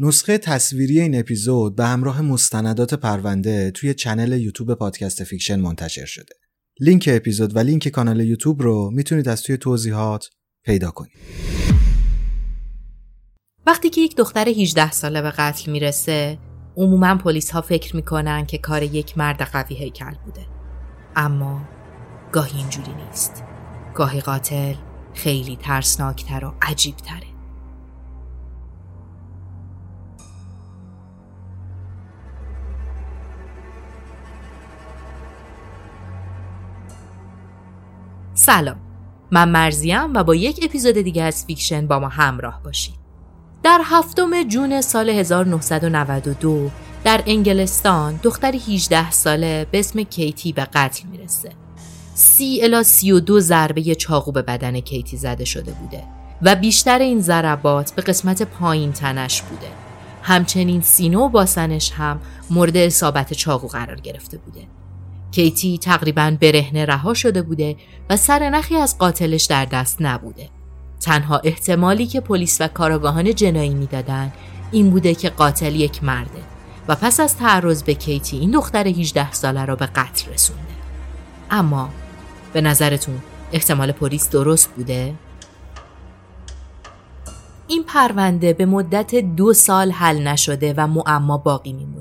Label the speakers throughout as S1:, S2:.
S1: نسخه تصویری این اپیزود به همراه مستندات پرونده توی چنل یوتیوب پادکست فیکشن منتشر شده. لینک اپیزود و لینک کانال یوتیوب رو می‌تونید از توی توضیحات پیدا کنید.
S2: وقتی که یک دختر 18 ساله به قتل می‌رسه عموما پلیس ها فکر می‌کنن که کار یک مرد قوی هیکل بوده اما گاهی اینجوری نیست گاهی قاتل خیلی ترسناکتر و عجیب سلام من مرضیم و با یک اپیزود دیگه از فیکشن با ما همراه باشید در هفتم June سال 1992 در انگلستان دختر 18 ساله به اسم کیتی به قتل می‌رسه. سی الی سی و دو ضربه چاقو به بدن کیتی زده شده بوده و بیشتر این ضربات به قسمت پایین تنش بوده. همچنین سینه و باسنش هم مورد اصابت چاقو قرار گرفته بوده. کیتی تقریبا برهنه رها شده بوده و سر نخی از قاتلش در دست نبوده. تنها احتمالی که پلیس و کاراگاهان جنایی می‌دادن این بوده که قاتل یک مرده و پس از تعرض به کیتی این دختر 18 ساله را به قتل رسونده. اما به نظرتون احتمال پلیس درست بوده؟ این پرونده به مدت دو سال حل نشده و معما باقی میمونه.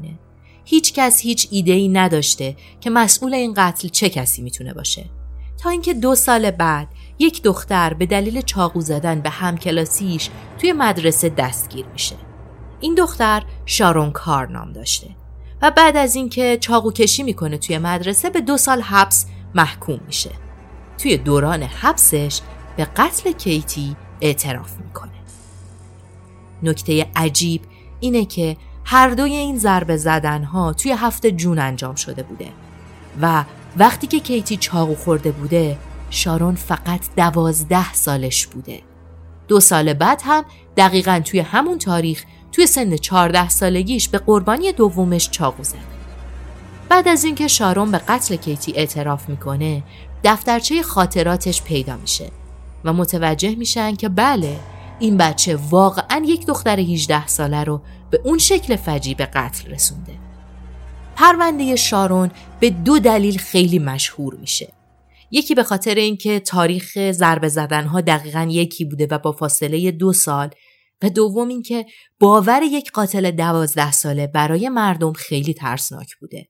S2: هیچ کس هیچ ایده ای نداشته که مسئول این قتل چه کسی می‌تونه باشه. تا اینکه دو سال بعد یک دختر به دلیل چاقو زدن به همکلاسیش توی مدرسه دستگیر میشه. این دختر شارون کار نام داشته و بعد از اینکه چاقو کشی می‌کنه توی مدرسه به دو سال حبس محکوم میشه. توی دوران حبسش به قتل کیتی اعتراف می‌کنه. نکته عجیب اینه که هر دوی این ضربه زدنها توی هفته جون انجام شده بوده. و وقتی که کیتی چاقو خورده بوده شارون فقط دوازده سالش بوده. دو سال بعد هم دقیقا توی همون تاریخ توی سن چهارده سالگیش به قربانی دومش چاقو زد. بعد از اینکه شارون به قتل کیتی اعتراف می‌کنه دفترچه خاطراتش پیدا میشه و متوجه میشن که بله این بچه واقعا یک دختر 18 ساله رو به اون شکل فجی به قتل رسونده پرونده شارون به دو دلیل خیلی مشهور میشه یکی به خاطر اینکه تاریخ ضربه زدنها دقیقا یکی بوده و با فاصله دو سال و دوم اینکه باور یک قاتل دوازده ساله برای مردم خیلی ترسناک بوده.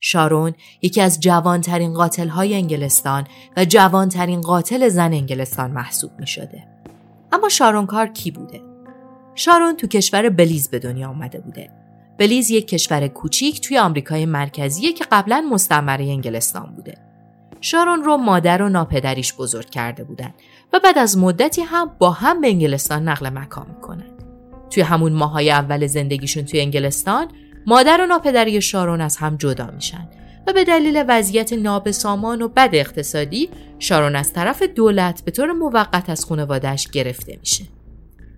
S2: شارون یکی از جوانترین قاتل های انگلستان و جوانترین قاتل زن انگلستان محسوب می شده. اما شارون کار کی بوده؟ شارون تو کشور بلیز به دنیا آمده بوده. بلیز یک کشور کوچیک توی آمریکای مرکزیه که قبلا مستعمره انگلستان بوده. شارون رو مادر و ناپدریش بزرگ کرده بودن و بعد از مدتی هم با هم به انگلستان نقل مکان می‌کنن. توی همون ماهای اول زندگیشون توی انگلستان مادر و ناپدری شارون از هم جدا میشن و به دلیل وضعیت نابسامان و بد اقتصادی شارون از طرف دولت به طور موقت از خانوادهش گرفته میشه.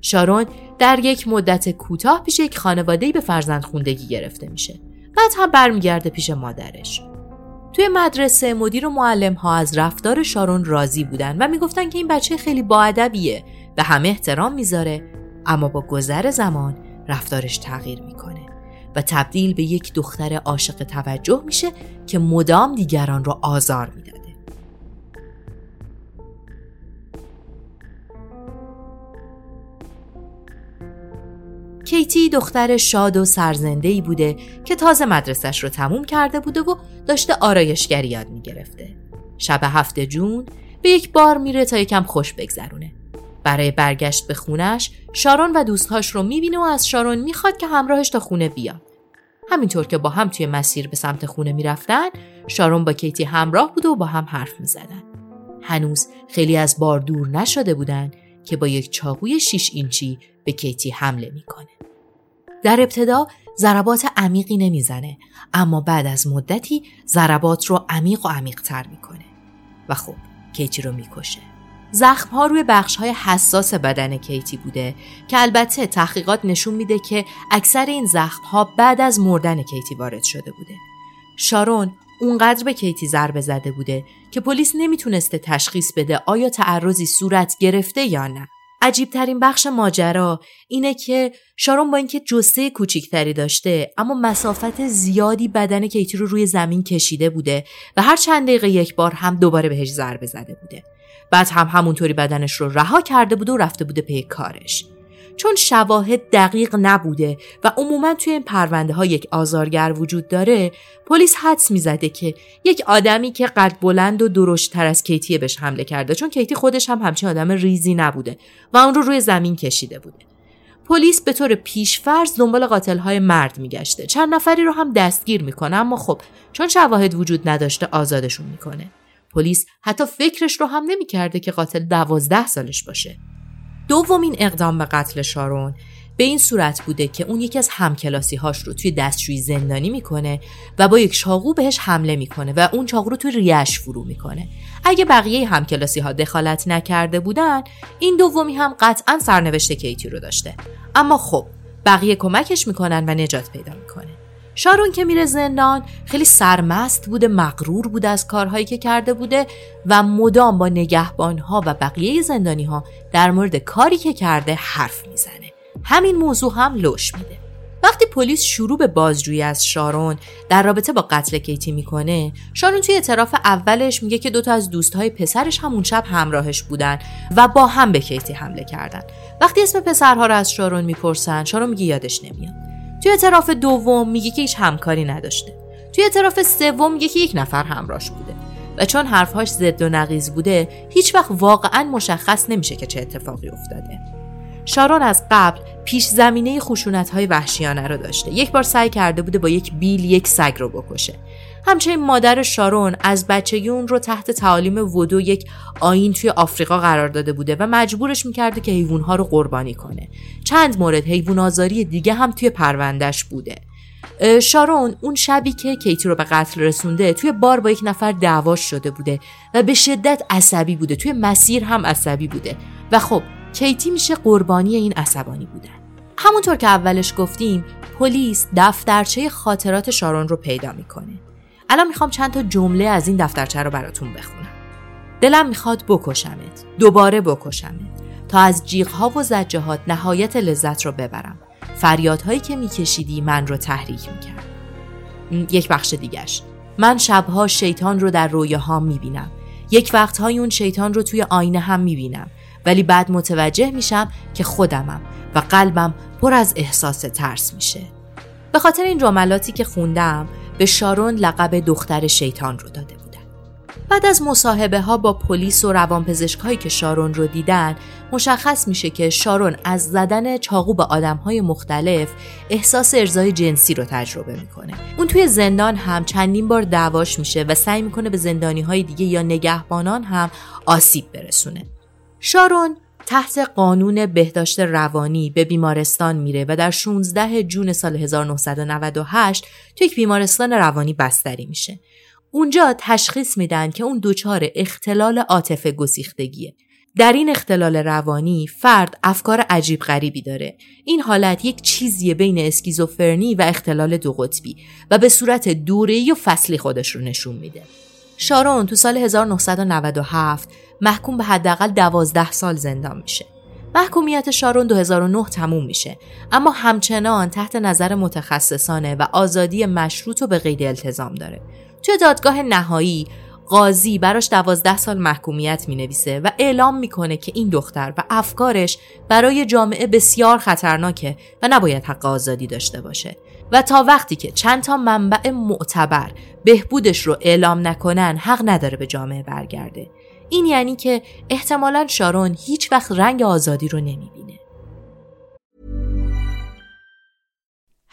S2: شارون در یک مدت کوتاه پیش یک خانواده‌ای به فرزند خوندگی گرفته میشه. بعد هم برمیگرده پیش مادرش. توی مدرسه مدیر و معلم ها از رفتار شارون راضی بودن و می‌گفتن که این بچه خیلی باادبیه به همه احترام می‌ذاره اما با گذر زمان رفتارش تغییر می‌کنه و تبدیل به یک دختر عاشق توجه میشه که مدام دیگران رو آزار می‌داده. کیتی دختر شاد و سرزنده ای بوده که تازه مدرسش رو تموم کرده بوده و داشته آرایشگری یاد می‌گرفته. شب هفته جون به یک بار میره تا یکم خوش بگذرونه. برای برگشت به خونش شارون و دوستهاش رو می‌بینه و از شارون می‌خواد که همراهش تا خونه بیاد. همینطور که با هم توی مسیر به سمت خونه می‌رفتن شارون با کیتی همراه بود و با هم حرف می‌زدن. هنوز خیلی از بار دور نشده بودن که با یک چاقوی 6 اینچی به کیتی حمله می‌کنه. در ابتدا ضربات عمیقی نمی‌زنه اما بعد از مدتی ضربات رو عمیق و عمیق تر می‌کنه و خب کیتی رو می‌کشه. زخم ها روی بخش های حساس بدن کیتی بوده که البته تحقیقات نشون میده که اکثر این زخم ها بعد از مردن کیتی وارد شده بوده. شارون اونقدر به کیتی ضربه زده بوده که پلیس نمی‌تونسته تشخیص بده آیا تعرضی صورت گرفته یا نه. عجیب ترین بخش ماجرا اینه که شارون با اینکه جسه کوچیکتری داشته اما مسافت زیادی بدن کیتی رو روی زمین کشیده بوده و هر چند دقیقه یک بار هم دوباره بهش ضربه زده بوده. بعد هم همونطوری بدنش رو رها کرده بوده و رفته بوده پی کارش. چون شواهد دقیق نبوده و عموما توی این پرونده ها یک آزارگر وجود داره پلیس حدس می‌زده که یک آدمی که قد بلند و درشت تر از کیتی بهش حمله کرده چون کیتی خودش هم همچین آدم ریزی نبوده و اون رو روی زمین کشیده بوده. پلیس به طور پیشفرض دنبال قاتل های مرد میگشته. چند نفری رو هم دستگیر می‌کنه اما خب چون شواهد وجود نداشته آزادشون می‌کنه. پلیس حتی فکرش رو هم نمی‌کرده که قاتل دوازده سالش باشه. دومین اقدام به قتل شارون به این صورت بوده که اون یکی از همکلاسی هاش رو توی دستشویی زندانی می‌کنه و با یک چاقو بهش حمله می‌کنه و اون چاقو رو توی ریش فرو می‌کنه. اگه بقیه همکلاسی ها دخالت نکرده بودن این دومی هم قطعا سرنوشت کیتی رو داشته. اما خب بقیه کمکش می‌کنن و نجات پیدا می‌کنه. شارون که میره زندان خیلی سرمست بوده مغرور بوده از کارهایی که کرده بوده و مدام با نگهبانها و بقیه زندانی ها در مورد کاری که کرده حرف می‌زنه. همین موضوع هم لش میده. وقتی پلیس شروع به بازجویی از شارون در رابطه با قتل کیتی می‌کنه شارون توی اعتراف اولش میگه که دوتا از دوستهای پسرش همون شب همراهش بودن و با هم به کیتی حمله کردن. وقتی اسم پسرها رو از شارون می‌پرسن شارون میگه یادش نمیاد. توی اعتراف دوم میگه که هیچ همکاری نداشته. توی اعتراف سوم میگه که یک نفر همراهش بوده. و چون حرفهاش ضد و نقیز بوده هیچ وقت واقعا مشخص نمیشه که چه اتفاقی افتاده. شارون از قبل پیش زمینه خشونت های وحشیانه رو داشته. یک بار سعی کرده بوده با یک بیل یک سگ رو بکشه. همچنین مادر شارون از بچگی اون رو تحت تعالیم ودو یک آین توی آفریقا قرار داده بوده و مجبورش می‌کرده که حیوانها رو قربانی کنه. چند مورد حیوان آزاری دیگه هم توی پروندهش بوده. شارون اون شبی که کیتی رو به قتل رسونده توی بار با یک نفر دعواش شده بوده و به شدت عصبی بوده. توی مسیر هم عصبی بوده. و خب کیتی میشه قربانی این عصبانی بودن. همونطور که اولش گفتیم پلیس دفترچه خاطرات شارون رو پیدا می‌کنه. الان می‌خوام چند تا جمله از این دفترچه رو براتون بخونم. دلم می‌خواد بکشمت. دوباره بکشمت. تا از جیغها و زجهات نهایت لذت رو ببرم. فریادهایی که میکشیدی من رو تحریک می‌کرد. یک بخش دیگش من شبها شیطان رو در رویاهام می‌بینم. یک وقتهای اون شیطان رو توی آینه هم می‌بینم. ولی بعد متوجه میشم که خودمم و قلبم پر از احساس ترس میشه به خاطر این جملاتی که خوندم به شارون لقب دختر شیطان رو داده بودن. بعد از مصاحبه ها با پلیس و روانپزشک هایی که شارون رو دیدن مشخص میشه که شارون از زدن چاقو به آدم های مختلف احساس ارزای جنسی رو تجربه می‌کنه. اون توی زندان هم چندین بار دعواش میشه و سعی می‌کنه به زندانی های دیگه یا نگهبانان هم آسیب برسونه. شارون تحت قانون بهداشت روانی به بیمارستان میره و در 16 جون سال 1998 تو یک بیمارستان روانی بستری میشه. اونجا تشخیص میدن که اون دچار اختلال عاطفه گسیختگیه. در این اختلال روانی فرد افکار عجیب غریبی داره. این حالت یک چیزیه بین اسکیزوفرنی و اختلال دو قطبی و به صورت دوره‌ای و فصلی خودش رو نشون میده. شارون تو سال 1997 محکوم به حداقل دوازده سال زندان میشه. محکومیت شارون 2009 تموم میشه. اما همچنان تحت نظر متخصصانه و آزادی مشروط و به قید التزام داره. توی دادگاه نهایی قاضی براش دوازده سال محکومیت می نویسه و اعلام می‌کنه که این دختر و افکارش برای جامعه بسیار خطرناکه و نباید حق آزادی داشته باشه. و تا وقتی که چند تا منبع معتبر بهبودش رو اعلام نکنن حق نداره به جامعه برگرده این یعنی که احتمالا شارون هیچ وقت رنگ آزادی رو نمی‌بینه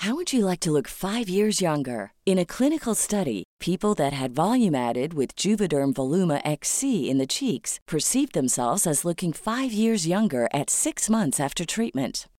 S3: How would you like to look five years younger? In a clinical study, people that had volume added with Juvederm Voluma XC in the cheeks perceived themselves as looking five years younger at six months after treatment.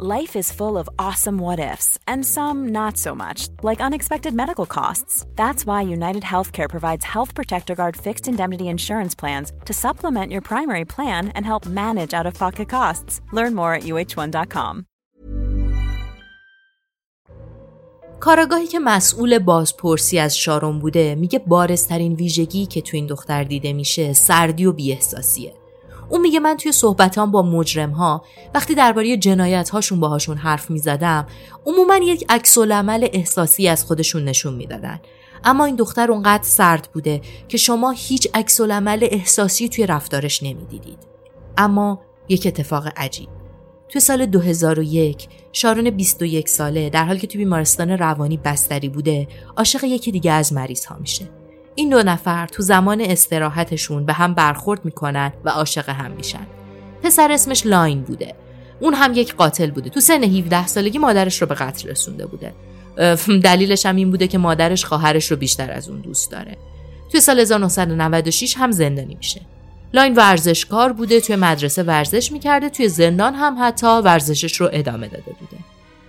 S4: Life is full of awesome what ifs, and some not so much, like unexpected medical costs. That's why United Healthcare provides Health Protector Guard fixed indemnity insurance plans to supplement your primary plan and help manage out of pocket costs. Learn more at uh1.com.
S2: کاراگاهی که مسئول بازپرسی از شارون بوده میگه بارزترین ویژگی که تو این دختر دیده میشه سردی و بیاحساسیه. اون میگه من توی صحبتام با مجرم ها وقتی درباره جنایت هاشون باهاشون حرف می‌زدم عموما یک عکس عمل احساسی از خودشون نشون می‌دادن. اما این دختر اونقدر سرد بوده که شما هیچ عکس عمل احساسی توی رفتارش نمی‌دیدید. اما یک اتفاق عجیب. توی سال 2001 شارون 21 ساله در حالی که توی بیمارستان روانی بستری بوده عاشق یکی دیگه از مریض ها میشه. این دو نفر تو زمان استراحتشون به هم برخورد می‌کنن و عاشق هم میشن. پسر اسمش لاین بوده. اون هم یک قاتل بوده. تو سن 17 سالگی مادرش رو به قتل رسونده بوده. دلیلش هم این بوده که مادرش خواهرش رو بیشتر از اون دوست داره. توی سال 1996 هم زندانی میشه. لاین ورزشکار بوده توی مدرسه ورزش می‌کرده توی زندان هم حتی ورزشش رو ادامه داده بوده.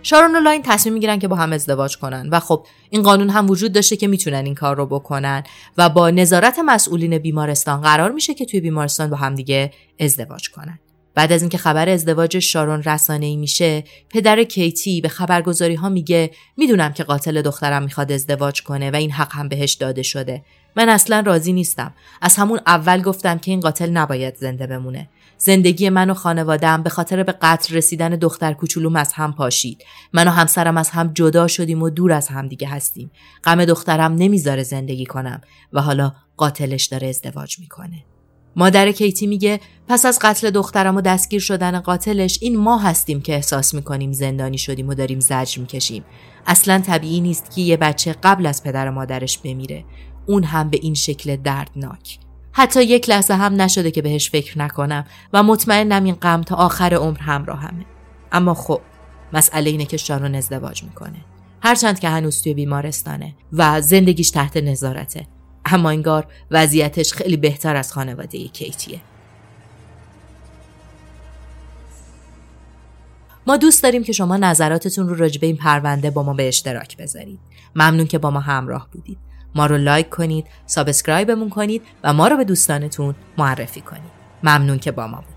S2: شارون و لاین تصمیم می‌گیرن که با هم ازدواج کنن. و خب این قانون هم وجود داشته که می‌تونن این کار رو بکنن. و با نظارت مسئولین بیمارستان قرار میشه که توی بیمارستان با هم دیگه ازدواج کنن. بعد از اینکه خبر ازدواج شارون رسانه ای میشه پدر کیتی به خبرگزاری ها میگه می‌دونم که قاتل دخترم می‌خواد ازدواج کنه و این حق هم بهش داده شده. من اصلا راضی نیستم. از همون اول گفتم که این قاتل نباید زنده بمونه. زندگی من و خانوادم به خاطر به قتل رسیدن دختر کوچولوم از هم پاشید. من و همسرم از هم جدا شدیم و دور از هم دیگه هستیم. غم دخترم نمی‌ذاره زندگی کنم و حالا قاتلش داره ازدواج می‌کنه. مادر کیتی میگه پس از قتل دخترم و دستگیر شدن قاتلش این ما هستیم که احساس می‌کنیم زندانی شدیم و داریم زجر می‌کشیم. اصلا طبیعی نیست که یه بچه قبل از پدر مادرش بمیره. اون هم به این شکل دردناک. حتی یک لحظه هم نشده که بهش فکر نکنم و مطمئنم این غم تا آخر عمر همراهمه. اما خب مسئله اینه که شارون ازدواج می‌کنه. هرچند که هنوز توی بیمارستانه و زندگیش تحت نظارته. اما انگار وضعیتش خیلی بهتر از خانواده کیتیه. ما دوست داریم که شما نظراتتون رو راجبِ این پرونده با ما به اشتراک بذارید. ممنون که با ما همراه بودید. ما رو like کنید subscribe مون کنید و ما رو به دوستانتون معرفی کنید. ممنون که با ما بود